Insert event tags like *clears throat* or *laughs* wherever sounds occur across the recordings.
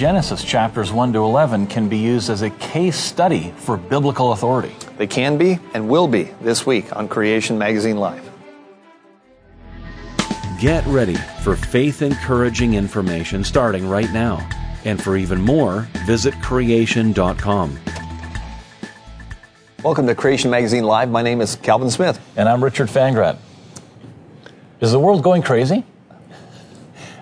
Genesis chapters 1 to 11 can be used as a case study for biblical authority. They can be and will be this week on Creation Magazine Live. Get ready for faith encouraging information starting right now. And for even more, visit creation.com. Welcome to Creation Magazine Live. My name is Calvin Smith. And I'm Richard Fangrad. Is the world going crazy?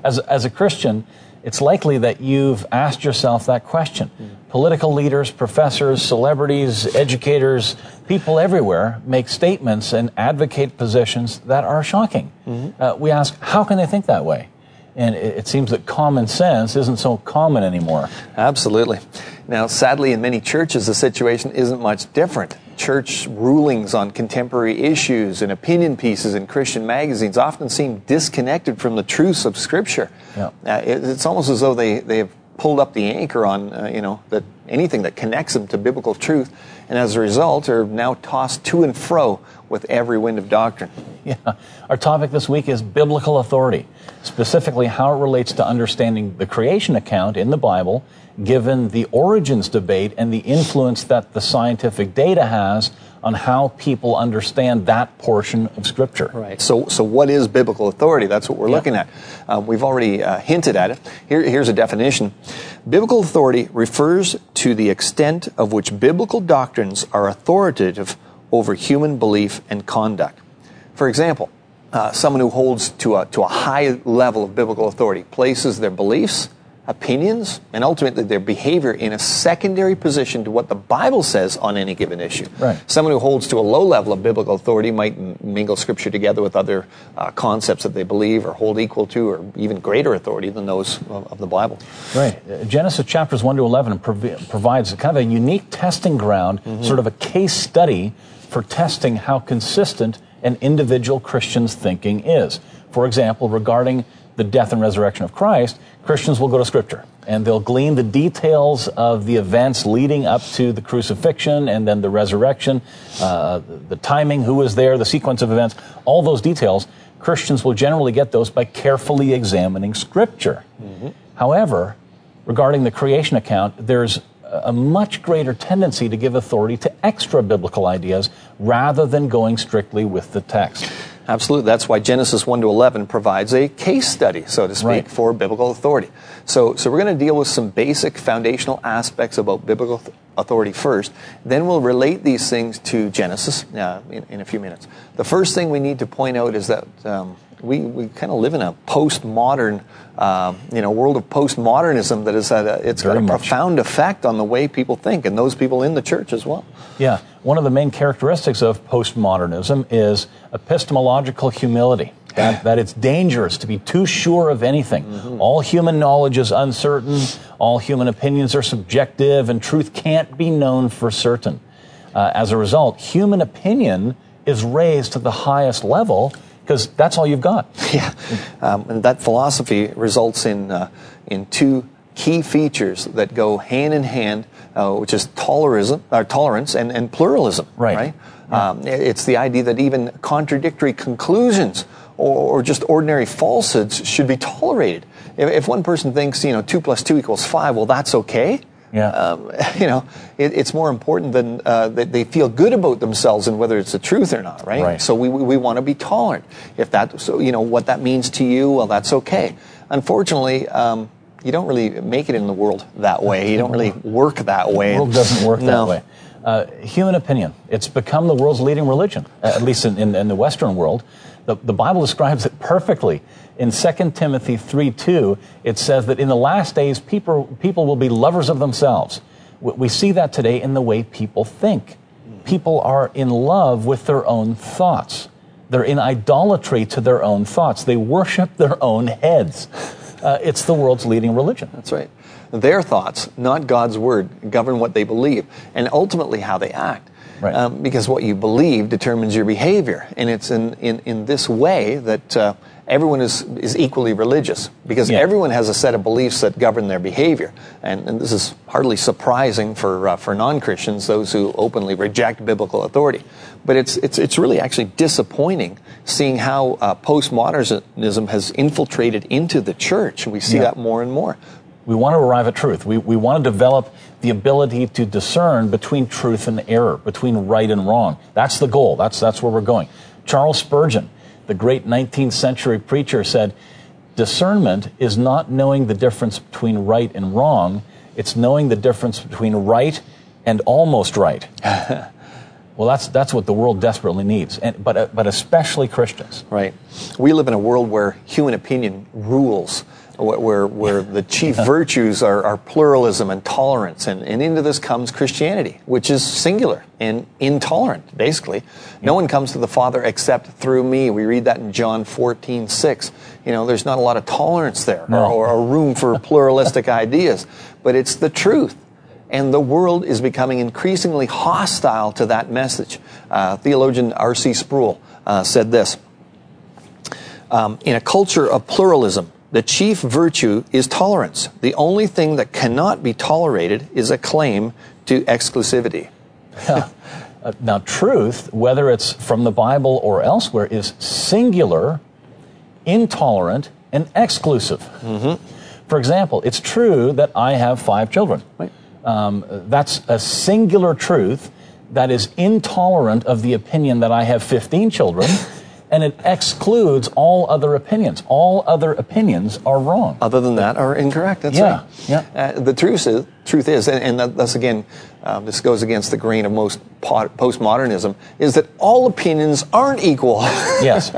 As, as a Christian, it's likely that you've asked yourself that question. Political leaders, professors, celebrities, educators, people everywhere make statements and advocate positions that are shocking. Mm-hmm. Uh, we ask, how can they think that way? And it, it seems that common sense isn't so common anymore. Absolutely. Now, sadly, in many churches, the situation isn't much different church rulings on contemporary issues and opinion pieces in Christian magazines often seem disconnected from the truths of Scripture. Yeah. Uh, it, it's almost as though they, they have pulled up the anchor on, uh, you know, that anything that connects them to biblical truth, and as a result are now tossed to and fro with every wind of doctrine. *laughs* Yeah. Our topic this week is biblical authority, specifically how it relates to understanding the creation account in the Bible, given the origins debate and the influence that the scientific data has on how people understand that portion of Scripture. Right. So, so what is biblical authority? That's what we're yeah. looking at. Uh, we've already uh, hinted at it. Here, here's a definition. Biblical authority refers to the extent of which biblical doctrines are authoritative over human belief and conduct. For example, uh, someone who holds to a, to a high level of biblical authority places their beliefs opinions and ultimately their behavior in a secondary position to what the Bible says on any given issue. Right. Someone who holds to a low level of biblical authority might mingle Scripture together with other uh, concepts that they believe or hold equal to or even greater authority than those of, of the Bible. Right. Uh, Genesis chapters 1 to 11 prov- provides kind of a unique testing ground, mm-hmm. sort of a case study for testing how consistent an individual Christian's thinking is. For example, regarding the death and resurrection of Christ, Christians will go to Scripture and they'll glean the details of the events leading up to the crucifixion and then the resurrection, uh, the timing, who was there, the sequence of events, all those details. Christians will generally get those by carefully examining Scripture. Mm-hmm. However, regarding the creation account, there's a much greater tendency to give authority to extra biblical ideas rather than going strictly with the text. Absolutely. That's why Genesis 1 to 11 provides a case study, so to speak, right. for biblical authority. So, so we're going to deal with some basic foundational aspects about biblical authority first. Then we'll relate these things to Genesis uh, in, in, a few minutes. The first thing we need to point out is that um, we, we kind of live in a postmodern, uh, you know, world of postmodernism that has had a, it's Very got a much. profound effect on the way people think and those people in the church as well. Yeah, one of the main characteristics of postmodernism is epistemological humility. That, that it's dangerous to be too sure of anything. Mm-hmm. All human knowledge is uncertain, all human opinions are subjective, and truth can't be known for certain. Uh, as a result, human opinion is raised to the highest level because that's all you've got. *laughs* Yeah, um, and that philosophy results in uh, in two key features that go hand in hand, uh, which is tolerism, or uh, tolerance and, and pluralism. Right. right? Yeah. Um, it's the idea that even contradictory conclusions or, or, just ordinary falsehoods should be tolerated. If, if one person thinks, you know, two plus two equals five, well, that's okay. Yeah. Um, *laughs* you know, it, it's more important than uh, that they feel good about themselves and whether it's the truth or not, right? right. So we, we want to be tolerant. If that, so you know, what that means to you, well, that's okay. Unfortunately, um, you don't really make it in the world that way. You don't really work that way. The world doesn't work no. that way. Uh, human opinion. It's become the world's leading religion, at least in, in, in the Western world. The, the Bible describes it perfectly. In 2 Timothy 3 2, it says that in the last days, people, people will be lovers of themselves. We see that today in the way people think. People are in love with their own thoughts. They're in idolatry to their own thoughts. They worship their own heads. *laughs* Uh, it's the world's leading religion. That's right. Their thoughts, not God's word, govern what they believe and ultimately how they act. Right. Um, because what you believe determines your behavior. And it's in, in, in this way that uh, everyone is, is equally religious because yeah. everyone has a set of beliefs that govern their behavior. And, and this is hardly surprising for, uh, for non Christians, those who openly reject biblical authority. But it's, it's, it's really actually disappointing seeing how uh, postmodernism has infiltrated into the church. And we see yeah. that more and more We want to arrive at truth. We, we want to develop the ability to discern between truth and error, between right and wrong. That's the goal. That's, that's where we're going. Charles Spurgeon, the great 19th century preacher, said, Discernment is not knowing the difference between right and wrong, it's knowing the difference between right and almost right. *laughs* well, that's, that's what the world desperately needs, and, but, uh, but especially Christians. Right. We live in a world where human opinion rules where, where the chief virtues are, are, pluralism and tolerance. And, and into this comes Christianity, which is singular and intolerant, basically. No one comes to the Father except through me. We read that in John 14, 6. You know, there's not a lot of tolerance there no. or, or room for *laughs* pluralistic ideas, but it's the truth. And the world is becoming increasingly hostile to that message. Uh, theologian R.C. Sproul uh, said this um, In a culture of pluralism, the chief virtue is tolerance. The only thing that cannot be tolerated is a claim to exclusivity. *laughs* Now, truth, whether it's from the Bible or elsewhere, is singular, intolerant, and exclusive. Mm-hmm. For example, it's true that I have five children. Right. Um, that's a singular truth that is intolerant of the opinion that I have 15 children. *laughs* and it excludes all other opinions. All other opinions are wrong. Other than that, are incorrect. That's yeah, right. Yeah. Uh, the truth is, truth is, and, and that, that's again, um, this goes against the grain of most postmodernism, is that all opinions aren't equal. *laughs* Yes.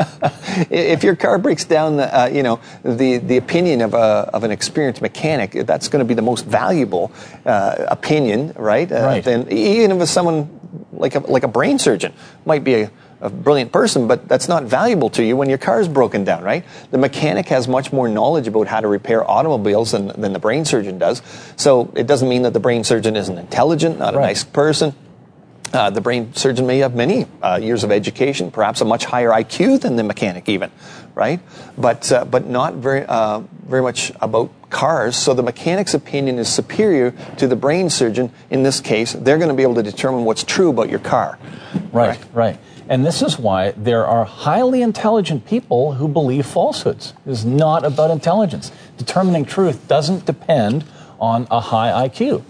if your car breaks down, uh, you know, the, the opinion of, a, of an experienced mechanic, that's going to be the most valuable uh, opinion, right? Uh, right. Then even if it's someone like a, like a brain surgeon might be a a brilliant person, but that's not valuable to you when your car is broken down, right? The mechanic has much more knowledge about how to repair automobiles than, than the brain surgeon does. So it doesn't mean that the brain surgeon isn't intelligent, not a right. nice person. Uh, the brain surgeon may have many uh, years of education, perhaps a much higher IQ than the mechanic, even, right? But uh, but not very uh, very much about cars. So the mechanic's opinion is superior to the brain surgeon. In this case, they're going to be able to determine what's true about your car. Right, right. right. And this is why there are highly intelligent people who believe falsehoods. It is not about intelligence. Determining truth doesn't depend on a high IQ.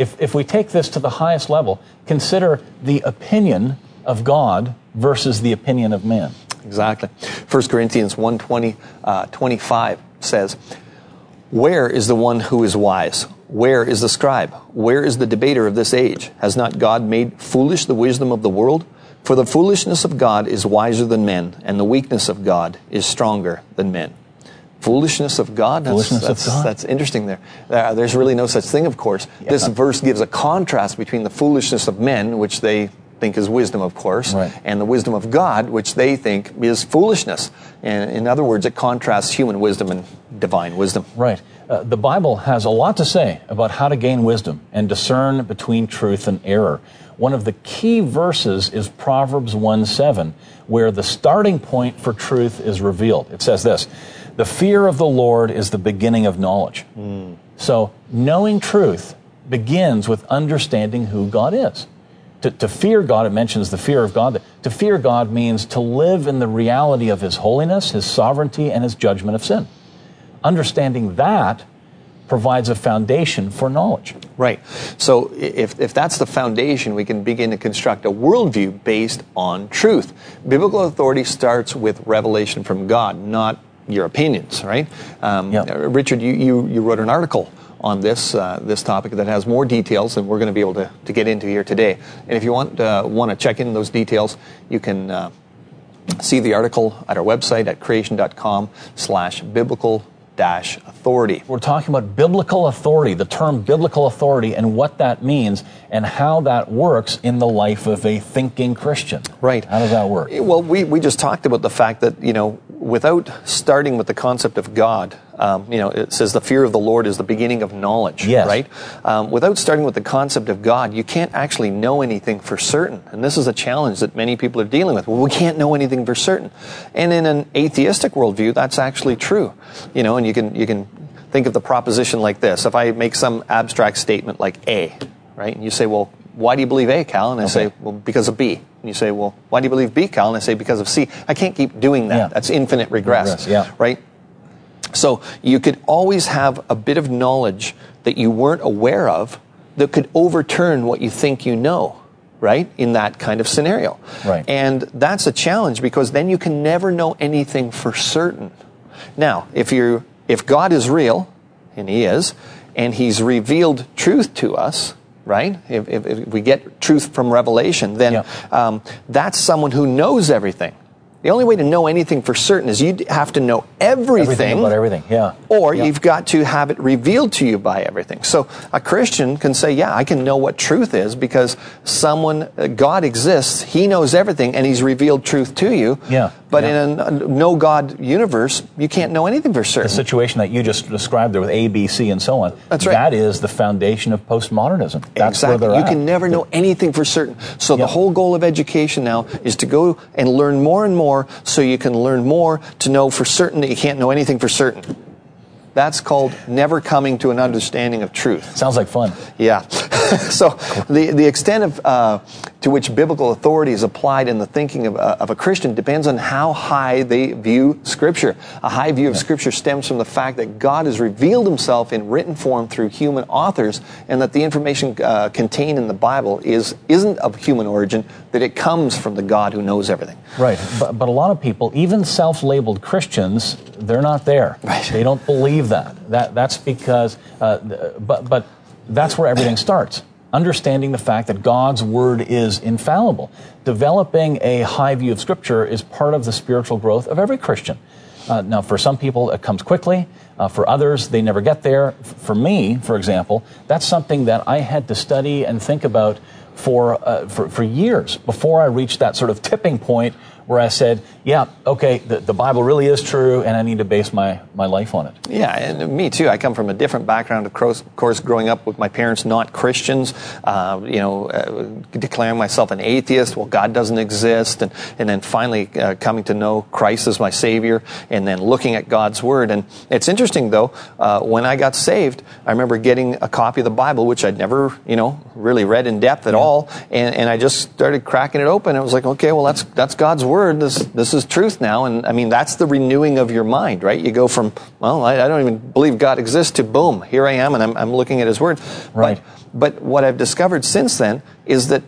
If, if we take this to the highest level, consider the opinion of God versus the opinion of man. Exactly. 1 Corinthians 1 20, uh, 25 says, Where is the one who is wise? Where is the scribe? Where is the debater of this age? Has not God made foolish the wisdom of the world? For the foolishness of God is wiser than men, and the weakness of God is stronger than men. Foolishness of God? That's, foolishness that's, of God. That's interesting there. Uh, there's really no such thing, of course. Yeah. This verse gives a contrast between the foolishness of men, which they think is wisdom, of course, right. and the wisdom of God, which they think is foolishness. And in other words, it contrasts human wisdom and divine wisdom. Right. Uh, the Bible has a lot to say about how to gain wisdom and discern between truth and error. One of the key verses is Proverbs 1 7, where the starting point for truth is revealed. It says this The fear of the Lord is the beginning of knowledge. Mm. So, knowing truth begins with understanding who God is. To, to, fear God, it mentions the fear of God. To fear God means to live in the reality of His holiness, His sovereignty, and His judgment of sin. Understanding that provides a foundation for knowledge. Right. So if, if that's the foundation, we can begin to construct a worldview based on truth. Biblical authority starts with revelation from God, not your opinions, right? Um, yep. Richard, you, you, you wrote an article on this uh, this topic that has more details than we're going to be able to, to get into here today. And if you want uh, want to check in those details, you can uh, see the article at our website at creation.com slash biblical dash authority. We're talking about biblical authority, the term biblical authority, and what that means, and how that works in the life of a thinking Christian. Right. How does that work? Well, we, we just talked about the fact that, you know, without starting with the concept of God, um, you know, it says the fear of the Lord is the beginning of knowledge, yes. right? Um, without starting with the concept of God, you can't actually know anything for certain. And this is a challenge that many people are dealing with. Well, we can't know anything for certain. And in an atheistic worldview, that's actually true. You know, and you can, you can think of the proposition like this. If I make some abstract statement like A, right? And you say, well, why do you believe A, Cal? And I okay. say, well, because of B. And you say, well, why do you believe B, Cal? And I say, because of C. I can't keep doing that. Yeah. That's infinite regress, regress yeah. right? So you could always have a bit of knowledge that you weren't aware of that could overturn what you think you know right? In that kind of scenario. Right. And that's a challenge because then you can never know anything for certain. Now, if you if God is real, and he is, and he's revealed truth to us, right? If, if, if we get truth from revelation, then Yeah. um, that's someone who knows everything. The only way to know anything for certain is you have to know everything, Everything about everything, yeah. or Yeah. you've got to have it revealed to you by everything. So a Christian can say, "Yeah, I can know what truth is because someone, uh, God exists. He knows everything, and He's revealed truth to you." Yeah, But yeah. in a no God universe, you can't know anything for certain. The situation that you just described there with A, B, C, and so on. That's right. That is the foundation of postmodernism. That's exactly. where they're you at. can never know anything for certain. So Yeah. the whole goal of education now is to go and learn more and more so you can learn more to know for certain that you can't know anything for certain. That's called never coming to an understanding of truth. Sounds like fun. Yeah. *laughs* so the, the extent of, uh, to which biblical authority is applied in the thinking of, uh, of a Christian depends on how high they view Scripture. A high view of Scripture stems from the fact that God has revealed himself in written form through human authors and that the information uh, contained in the Bible is, isn't of human origin, that it comes from the God who knows everything. Right, but, but a lot of people, even self-labeled Christians, they're not there. Right. They don't believe that. That that's because, uh, but but that's where everything starts. Understanding the fact that God's word is infallible. Developing a high view of Scripture is part of the spiritual growth of every Christian. Uh, now, for some people, it comes quickly. Uh, for others, they never get there. For me, for example, that's something that I had to study and think about for, uh, for, for years before I reached that sort of tipping point where I said, yeah, okay, the, the Bible really is true, and I need to base my, my life on it. Yeah, and me too. I come from a different background. Of course, of course growing up with my parents not Christians, uh, you know, uh, declaring myself an atheist. Well, God doesn't exist, and and then finally uh, coming to know Christ as my Savior, and then looking at God's Word. And it's interesting though, uh, when I got saved, I remember getting a copy of the Bible, which I'd never, you know, really read in depth at all, and, and I just started cracking it open. I was like, okay, well, that's that's God's Word. This this is truth now, and I mean that's the renewing of your mind, right? You go from well, I, I don't even believe God exists to boom, here I am, and I'm, I'm looking at His Word. Right. But, but what I've discovered since then is that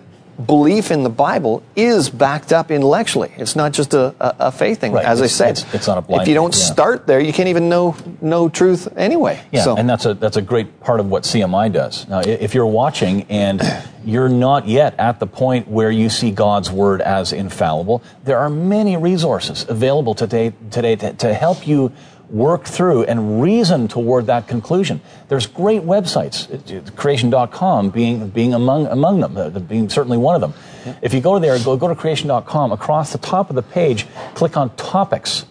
belief in the Bible is backed up intellectually. It's not just a, a, a faith thing, Right. as I said. it's- it's not a blind If you don't yeah. start there, you can't even know know truth anyway. Yeah, so, and that's a that's a great part of what CMI does. Now, if you're watching and *clears throat* you're not yet at the point where you see God's word as infallible, there are many resources available today today to, to help you work through and reason toward that conclusion. There's great websites, it- it- creation.com being being among among them, uh, being certainly one of them. If you go there, go go to creation.com. Across the top of the page, click on topics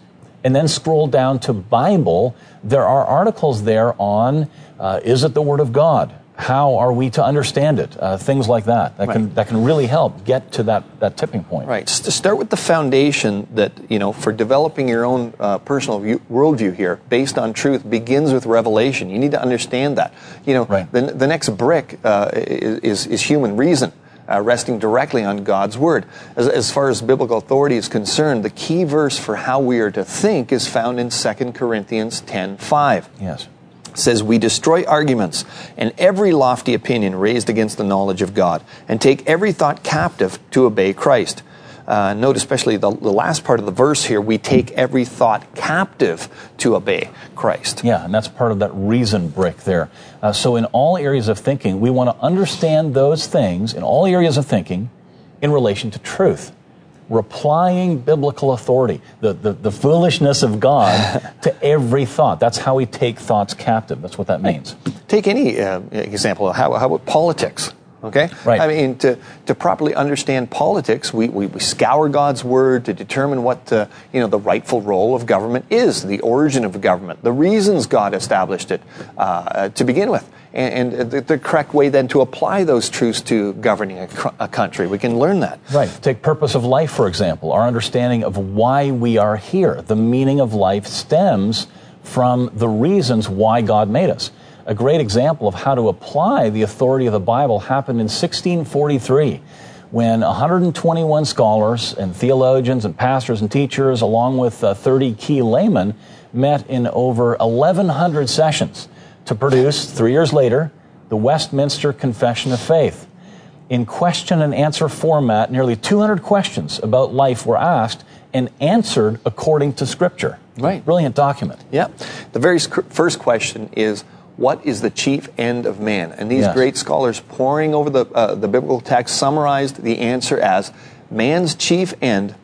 and then scroll down to Bible, there are articles there on uh, is it the Word of God? How are we to understand it? Uh, things like that that can that can really help get to that that tipping point. Right. S- To start with the foundation that, you know, for developing your own uh, personal view, worldview here based on truth begins with revelation. You need to understand that. You know, Right. the, the next brick uh, is, is human reason. Uh, resting directly on God's word. As, as far as biblical authority is concerned, the key verse for how we are to think is found in 2 Corinthians 10:5 Yes. Says, We destroy arguments and every lofty opinion raised against the knowledge of God, and take every thought captive to obey Christ. Uh, note especially the, the last part of the verse here we take every thought captive to obey Christ. Yeah, and that's part of that reason brick there. Uh, so, in all areas of thinking, we want to understand those things in all areas of thinking in relation to truth. We're applying biblical authority, the, the, the foolishness of God, *laughs* to every thought. That's how we take thoughts captive. That's what that means. Take any uh, example. How, how about politics? Okay? Right. I mean, to, to properly understand politics, we, we, we scour God's word to determine what uh, you know, the rightful role of government is, the origin of government, the reasons God established it uh, to begin with, and, and the, the correct way then to apply those truths to governing a, cr- a country. We can learn that. Right. Take purpose of life, for example. Our understanding of why we are here. The meaning of life stems from the reasons why God made us. A great example of how to apply the authority of the Bible happened in 1643 when 121 scholars and theologians and pastors and teachers, along with uh, 30 key laymen, met in over 1,100 sessions to produce, three years later, the Westminster Confession of Faith. In question and answer format, nearly 200 questions about life were asked and answered according to Scripture. Right. Brilliant document. Yeah. The very first question is what is the chief end of man? And these Yes. great scholars poring over the, uh, the biblical text summarized the answer as man's chief end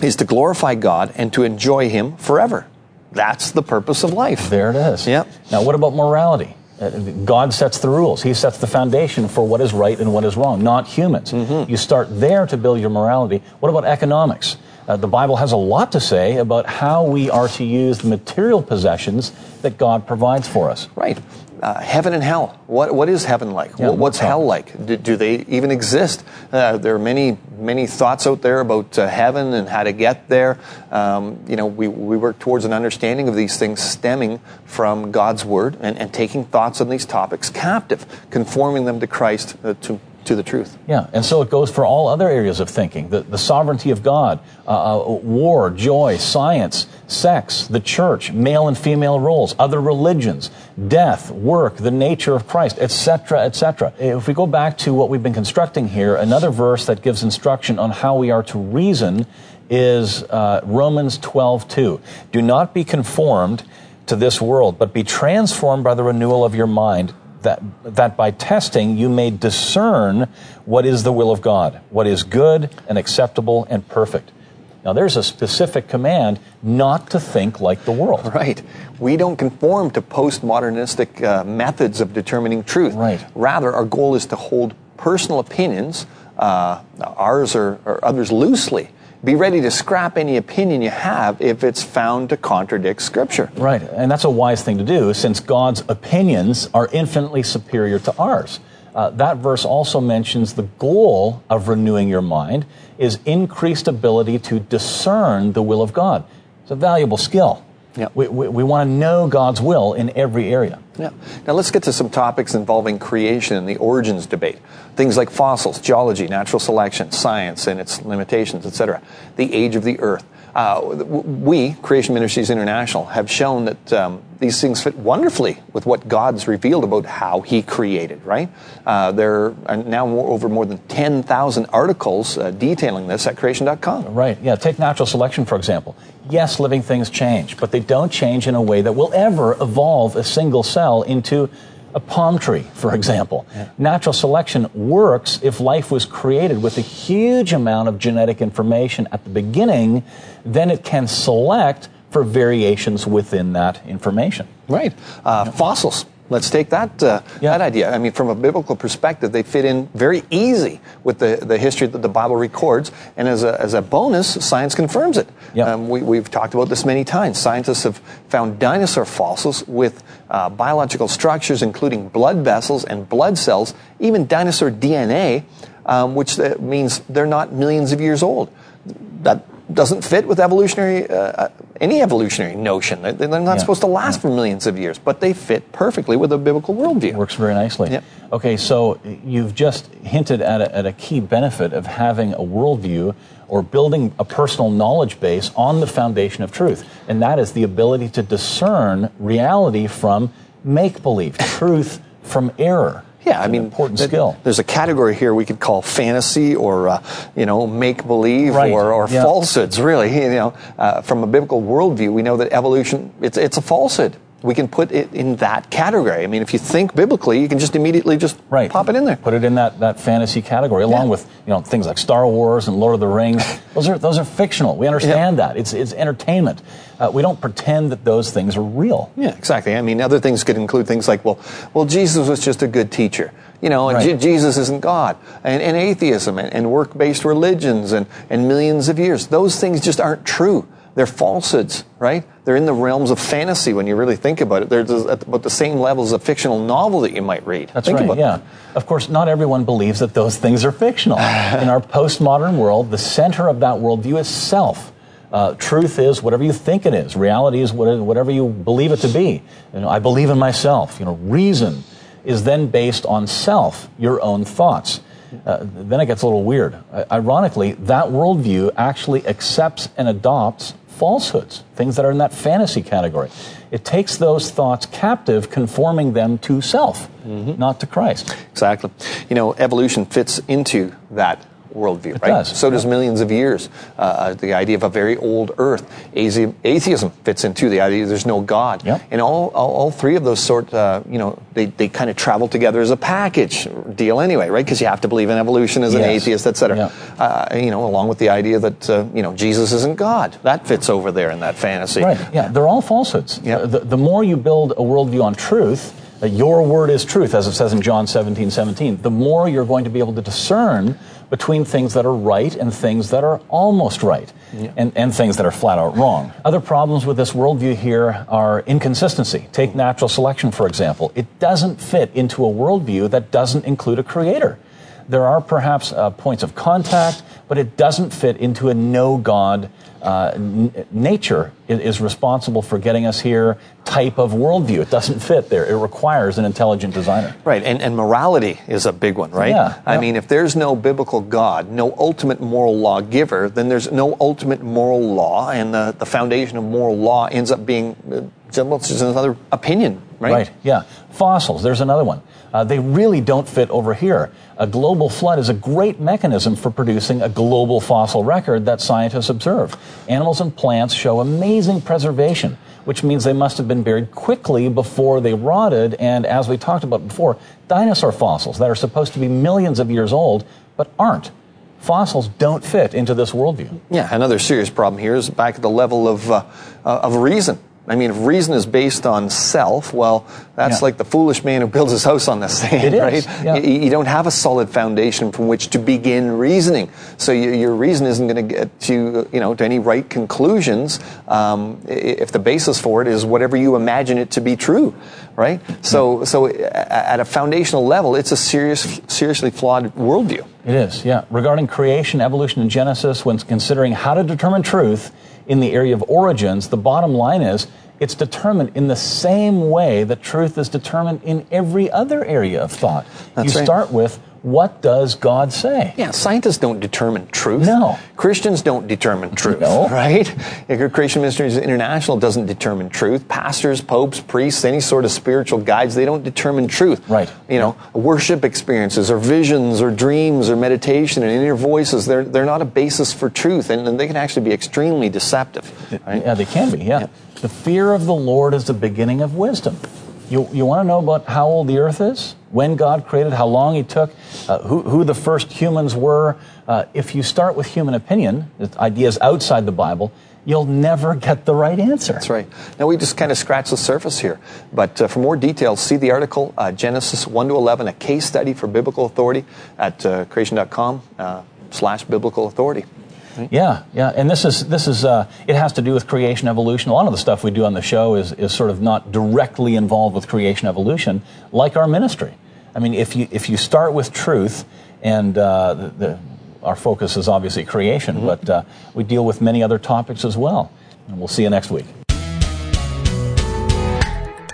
is to glorify God and to enjoy Him forever. That's the purpose of life. There it is. Yep. Now, what about morality? Uh, God sets the rules. He sets the foundation for what is right and what is wrong, not humans. Mm-hmm. You start there to build your morality. What about economics? Uh, the Bible has a lot to say about how we are to use the material possessions that God provides for us. Right. Uh, heaven and hell. What, what is heaven like? Yeah, What- what's hell like? Do, do they even exist? Uh, there are many, many thoughts out there about uh, heaven and how to get there. Um, you know, we, we work towards an understanding of these things stemming from God's Word and, and taking thoughts on these topics captive, conforming them to Christ, uh, to, to the truth. Yeah, and so it goes for all other areas of thinking the, the sovereignty of God, uh, uh, war, joy, science, sex, the church, male and female roles, other religions, death, work, the nature of Christ, etc., etc. If we go back to what we've been constructing here, another verse that gives instruction on how we are to reason is uh, Romans 12 2. Do not be conformed to this world, but be transformed by the renewal of your mind that, that by testing you may discern what is the will of God, what is good and acceptable and perfect. Now, there's a specific command not to think like the world. Right. We don't conform to postmodernistic uh, methods of determining truth. Right. Rather, our goal is to hold personal opinions, uh, ours or, or others, loosely. Be ready to scrap any opinion you have if it's found to contradict Scripture. Right, and that's a wise thing to do since God's opinions are infinitely superior to ours. Uh, that verse also mentions the goal of renewing your mind is increased ability to discern the will of God. It's a valuable skill. Yeah. We, we, we want to know God's will in every area. Yeah. Now let's get to some topics involving creation and the origins debate. Things like fossils, geology, natural selection, science and its limitations, etc. The age of the earth. Uh, we, Creation Ministries International, have shown that um, these things fit wonderfully with what God's revealed about how He created, right? Uh, there are now more, over more than 10,000 articles uh, detailing this at creation.com. Right, yeah. Take natural selection, for example. Yes, living things change, but they don't change in a way that will ever evolve a single cell into a palm tree, for example. Natural selection works if life was created with a huge amount of genetic information at the beginning, then it can select for variations within that information. Right. Uh, Fossils. Let's take that uh, Yeah. that idea. I mean, from a biblical perspective, they fit in very easy with the, the history that the Bible records, and as a, as a bonus, science confirms it. Yeah. Um, we, we've talked about this many times. Scientists have found dinosaur fossils with uh, biological structures, including blood vessels and blood cells, even dinosaur DNA, um, which uh, means they're not millions of years old. That doesn't fit with evolutionary uh, any evolutionary notion. They- They're not Yeah. supposed to last for millions of years, but they fit perfectly with a biblical worldview. Works very nicely. Yeah. Okay, so you've just hinted at a, at a key benefit of having a worldview or building a personal knowledge base on the foundation of truth, and that is the ability to discern reality from make believe, truth from error. Yeah, I An mean, important th- skill. There's a category here we could call fantasy or, uh, you know, make believe Right, or, or yeah. falsehoods. Really, *laughs* you know, uh, from a biblical worldview, we know that evolution it's it's a falsehood. We can put it in that category. I mean, if you think biblically, you can just immediately just Right. pop it in there. Put it in that, that fantasy category, along Yeah. with you know things like Star Wars and Lord of the Rings. *laughs* Those are those are fictional. We understand that. It's it's entertainment. Uh, we don't pretend that those things are real. Yeah, exactly. I mean, other things could include things like, well, well, Jesus was just a good teacher, you know, and Right. Je- Jesus isn't God, and, and atheism, and, and work-based religions, and, and millions of years. Those things just aren't true. They're falsehoods, right? They're in the realms of fantasy when you really think about it. They're at about the same level as a fictional novel that you might read. That's think right. Yeah. Of course, not everyone believes that those things are fictional. In our postmodern world, the center of that worldview is self. Uh, truth is whatever you think it is. Reality is whatever you believe it to be. You know, I believe in myself. You know, reason is then based on self, your own thoughts. uh, then it gets a little weird. Uh, ironically, that worldview actually accepts and adopts falsehoods, things that are in that fantasy category. It takes those thoughts captive, conforming them to self, mm-hmm. not to Christ. Exactly. You know, evolution fits into that worldview, it right? Does. So does millions of years. Uh, uh, the idea of a very old Earth. Atheism fits into the idea there's no God. Yep. And all, all, all, three of those sort, uh, you know, they, they kind of travel together as a package deal anyway, right? Because you have to believe in evolution as an yes. atheist, etc. Yep. Uh, you know, along with the idea that uh, you know Jesus isn't God. That fits over there in that fantasy. Right. Yeah. They're all falsehoods. Yep. The, the more you build a worldview on truth, your word is truth, as it says in John 17, 17, the more you're going to be able to discern between things that are right and things that are almost right, yeah. and, and things that are flat out wrong. Other problems with this worldview here are inconsistency. Take natural selection, for example. It doesn't fit into a worldview that doesn't include a creator. There are perhaps uh, points of contact, but it doesn't fit into a no God uh, n- nature is responsible for getting us here type of worldview. It doesn't fit there. It requires an intelligent designer. Right, and, and morality is a big one, right? Yeah, I yeah. mean, if there's no biblical God, no ultimate moral law giver, then there's no ultimate moral law, and the, the foundation of moral law ends up being uh, just another opinion, right? Right, yeah. Fossils, there's another one. Uh, they really don't fit over here. A global flood is a great mechanism for producing a global fossil record that scientists observe. Animals and plants show amazing preservation, which means they must have been buried quickly before they rotted. And as we talked about before, dinosaur fossils that are supposed to be millions of years old but aren't fossils don't fit into this worldview. Yeah, another serious problem here is back at the level of, uh, uh, of reason. I mean, if reason is based on self, well, that's Yeah. like the foolish man who builds his house on the sand, It is, right? yeah. You, you don't have a solid foundation from which to begin reasoning. So you, your reason isn't going to get you, you know, to any right conclusions um, if the basis for it is whatever you imagine it to be true, right? So, so at a foundational level, it's a serious, seriously flawed worldview. It is, yeah. Regarding creation, evolution, and Genesis, when considering how to determine truth in the area of origins, the bottom line is it's determined in the same way that truth is determined in every other area of thought. That's you right. start with what does God say? Yeah, scientists don't determine truth. No. Christians don't determine truth. No. Right? Yeah, Creation Ministries International doesn't determine truth. Pastors, popes, priests, any sort of spiritual guides, they don't determine truth. Right. You know, worship experiences or visions or dreams or meditation and inner voices, they're, they're not a basis for truth and, and they can actually be extremely deceptive. Right? Yeah, they can be, yeah. The fear of the Lord is the beginning of wisdom. You, you want to know about how old the earth is? When God created, how long He took, uh, who, who the first humans were? Uh, if you start with human opinion, ideas outside the Bible, you'll never get the right answer. That's right. Now we just kind of scratched the surface here, but uh, for more details, see the article uh, Genesis one to eleven, a case study for biblical authority at uh, creation.com uh, slash biblical authority. Yeah, yeah, and this is this is uh, it has to do with creation evolution. A lot of the stuff we do on the show is is sort of not directly involved with creation evolution, like our ministry. I mean, if you if you start with truth, and uh, the, the, our focus is obviously creation, Mm-hmm. but uh, we deal with many other topics as well. And we'll see you next week.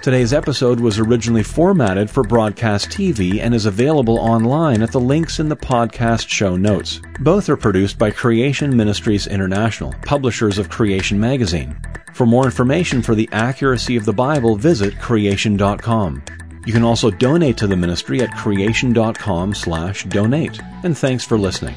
Today's episode was originally formatted for broadcast TV and is available online at the links in the podcast show notes. Both are produced by Creation Ministries International, publishers of Creation Magazine. For more information for the accuracy of the Bible, visit creation.com. You can also donate to the ministry at creation.com slash donate. And thanks for listening.